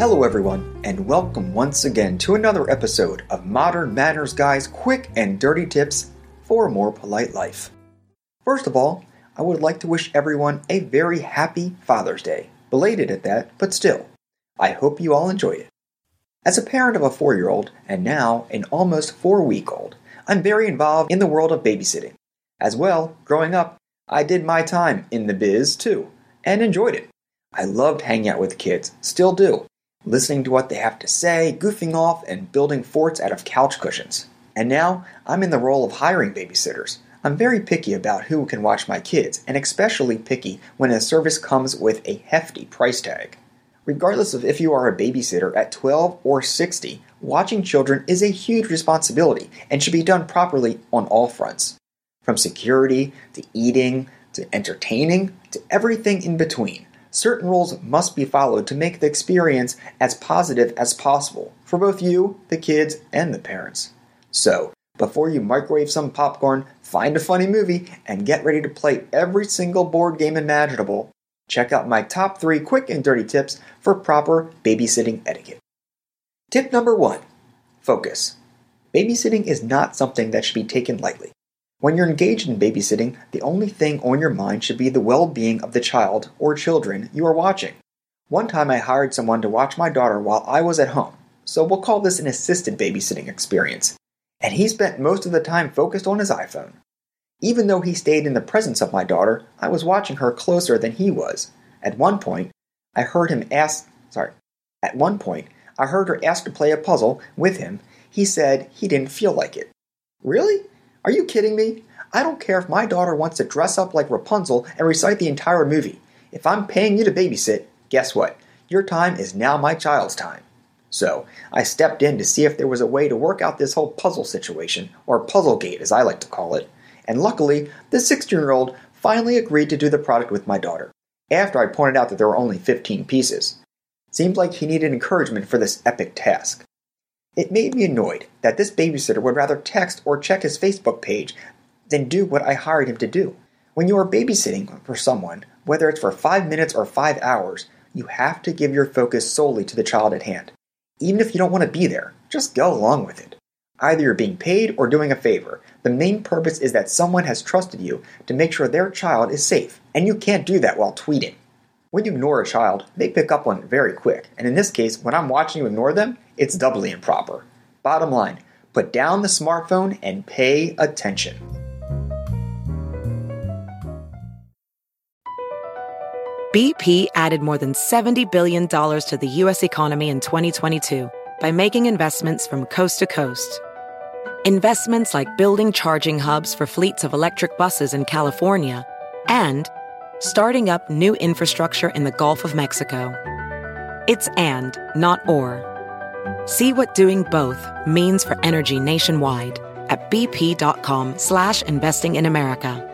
Hello, everyone, and welcome once again to another episode of Modern Manners Guy's quick and dirty tips for a more polite life. First of all, I would like to wish everyone a very happy Father's Day. Belated at that, but still. I hope you all enjoy it. As a parent of a four year old, and now an almost four week old, I'm very involved in the world of babysitting. As well, growing up, I did my time in the biz too, and enjoyed it. I loved hanging out with kids, still do, listening to what they have to say, goofing off, and building forts out of couch cushions. And now I'm in the role of hiring babysitters. I'm very picky about who can watch my kids, and especially picky when a service comes with a hefty price tag. Regardless of if you are a babysitter at 12 or 60, watching children is a huge responsibility and should be done properly on all fronts. From security to eating to entertaining to everything in between certain rules must be followed to make the experience as positive as possible for both you, the kids, and the parents. So, before you microwave some popcorn, find a funny movie, and get ready to play every single board game imaginable, check out my top three quick and dirty tips for proper babysitting etiquette. Tip number one focus. Babysitting is not something that should be taken lightly. When you're engaged in babysitting, the only thing on your mind should be the well being of the child or children you are watching. One time I hired someone to watch my daughter while I was at home, so we'll call this an assisted babysitting experience, and he spent most of the time focused on his iPhone. Even though he stayed in the presence of my daughter, I was watching her closer than he was. At one point, I heard him ask, sorry, at one point, I heard her ask to play a puzzle with him. He said he didn't feel like it. Really? Are you kidding me? I don't care if my daughter wants to dress up like Rapunzel and recite the entire movie. If I'm paying you to babysit, guess what? Your time is now my child's time. So, I stepped in to see if there was a way to work out this whole puzzle situation, or puzzle gate as I like to call it, and luckily, the 16 year old finally agreed to do the project with my daughter, after I pointed out that there were only 15 pieces. Seemed like he needed encouragement for this epic task. It made me annoyed that this babysitter would rather text or check his Facebook page than do what I hired him to do. When you are babysitting for someone, whether it's for five minutes or five hours, you have to give your focus solely to the child at hand. Even if you don't want to be there, just go along with it. Either you're being paid or doing a favor. The main purpose is that someone has trusted you to make sure their child is safe, and you can't do that while tweeting. When you ignore a child, they pick up on it very quick, and in this case, when I'm watching you ignore them, it's doubly improper. Bottom line, put down the smartphone and pay attention. BP added more than $70 billion to the U.S. economy in 2022 by making investments from coast to coast. Investments like building charging hubs for fleets of electric buses in California and starting up new infrastructure in the Gulf of Mexico. It's and, not or. See what doing both means for energy nationwide at bp.com slash investing in America.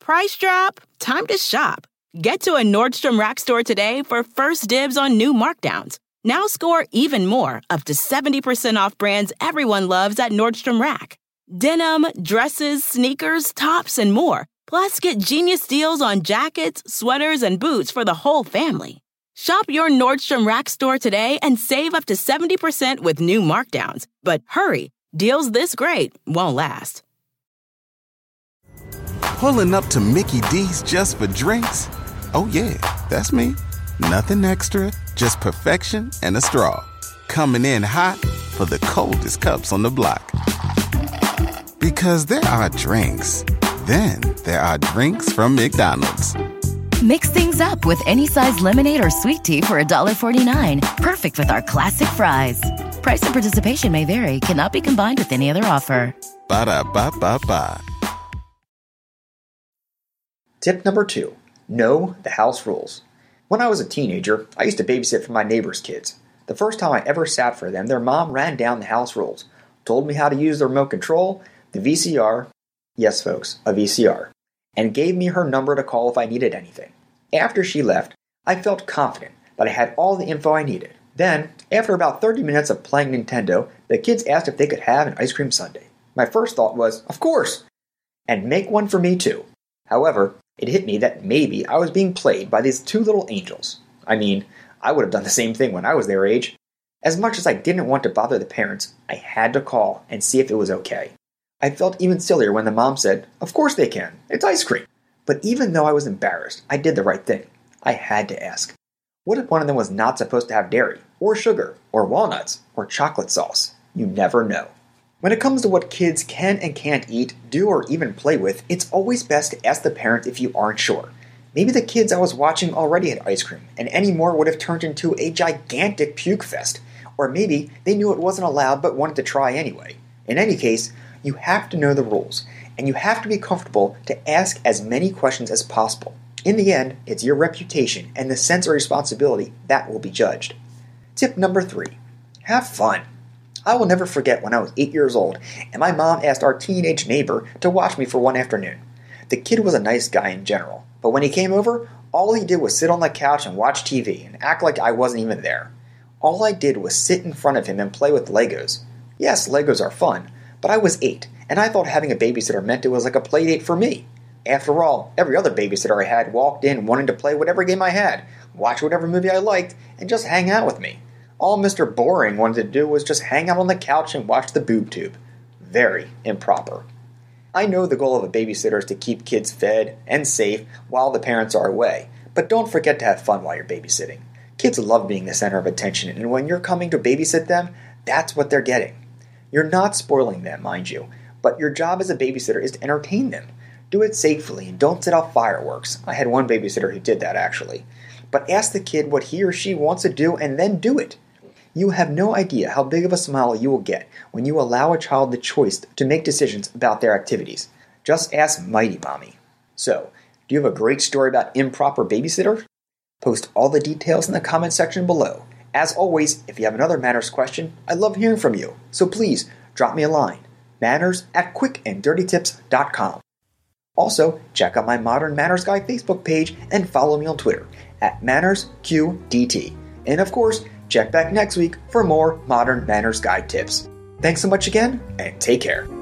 Price drop? Time to shop. Get to a Nordstrom Rack store today for first dibs on new markdowns. Now score even more, up to 70% off brands everyone loves at Nordstrom Rack. Denim, dresses, sneakers, tops, and more. Plus, get genius deals on jackets, sweaters, and boots for the whole family. Shop your Nordstrom Rack store today and save up to 70% with new markdowns. But hurry, Deals this great won't last. Pulling up to Mickey D's just for drinks? Oh, yeah, that's me. Nothing extra, just perfection and a straw. Coming in hot for the coldest cups on the block. Because there are drinks, then there are drinks from McDonald's. Mix things up with any size lemonade or sweet tea for $1.49. Perfect with our classic fries. Price and participation may vary, cannot be combined with any other offer. Ba da ba ba ba. Tip number two know the house rules. When I was a teenager, I used to babysit for my neighbor's kids. The first time I ever sat for them, their mom ran down the house rules, told me how to use the remote control, the VCR, yes, folks, a VCR, and gave me her number to call if I needed anything. After she left, I felt confident that I had all the info I needed. Then, after about 30 minutes of playing Nintendo, the kids asked if they could have an ice cream sundae. My first thought was, of course! And make one for me too. However, it hit me that maybe I was being played by these two little angels. I mean, I would have done the same thing when I was their age. As much as I didn't want to bother the parents, I had to call and see if it was okay. I felt even sillier when the mom said, Of course they can, it's ice cream. But even though I was embarrassed, I did the right thing. I had to ask. What if one of them was not supposed to have dairy, or sugar, or walnuts, or chocolate sauce? You never know. When it comes to what kids can and can't eat, do, or even play with, it's always best to ask the parent if you aren't sure. Maybe the kids I was watching already had ice cream, and any more would have turned into a gigantic puke fest. Or maybe they knew it wasn't allowed but wanted to try anyway. In any case, you have to know the rules, and you have to be comfortable to ask as many questions as possible. In the end, it's your reputation and the sense of responsibility that will be judged. Tip number three have fun. I will never forget when I was eight years old and my mom asked our teenage neighbor to watch me for one afternoon. The kid was a nice guy in general, but when he came over, all he did was sit on the couch and watch TV and act like I wasn't even there. All I did was sit in front of him and play with Legos. Yes, Legos are fun, but I was eight, and I thought having a babysitter meant it was like a play date for me. After all, every other babysitter I had walked in wanting to play whatever game I had, watch whatever movie I liked, and just hang out with me. All Mr. Boring wanted to do was just hang out on the couch and watch the boob tube. Very improper. I know the goal of a babysitter is to keep kids fed and safe while the parents are away, but don't forget to have fun while you're babysitting. Kids love being the center of attention, and when you're coming to babysit them, that's what they're getting. You're not spoiling them, mind you, but your job as a babysitter is to entertain them. Do it safely and don't set off fireworks. I had one babysitter who did that actually. But ask the kid what he or she wants to do and then do it. You have no idea how big of a smile you will get when you allow a child the choice to make decisions about their activities. Just ask Mighty Mommy. So, do you have a great story about improper babysitter? Post all the details in the comment section below. As always, if you have another manners question, I love hearing from you. So please drop me a line. Manners at quickanddirtytips.com. Also, check out my Modern Manners Guy Facebook page and follow me on Twitter at MannersQDT. And of course, Check back next week for more Modern Manners Guy tips. Thanks so much again, and take care.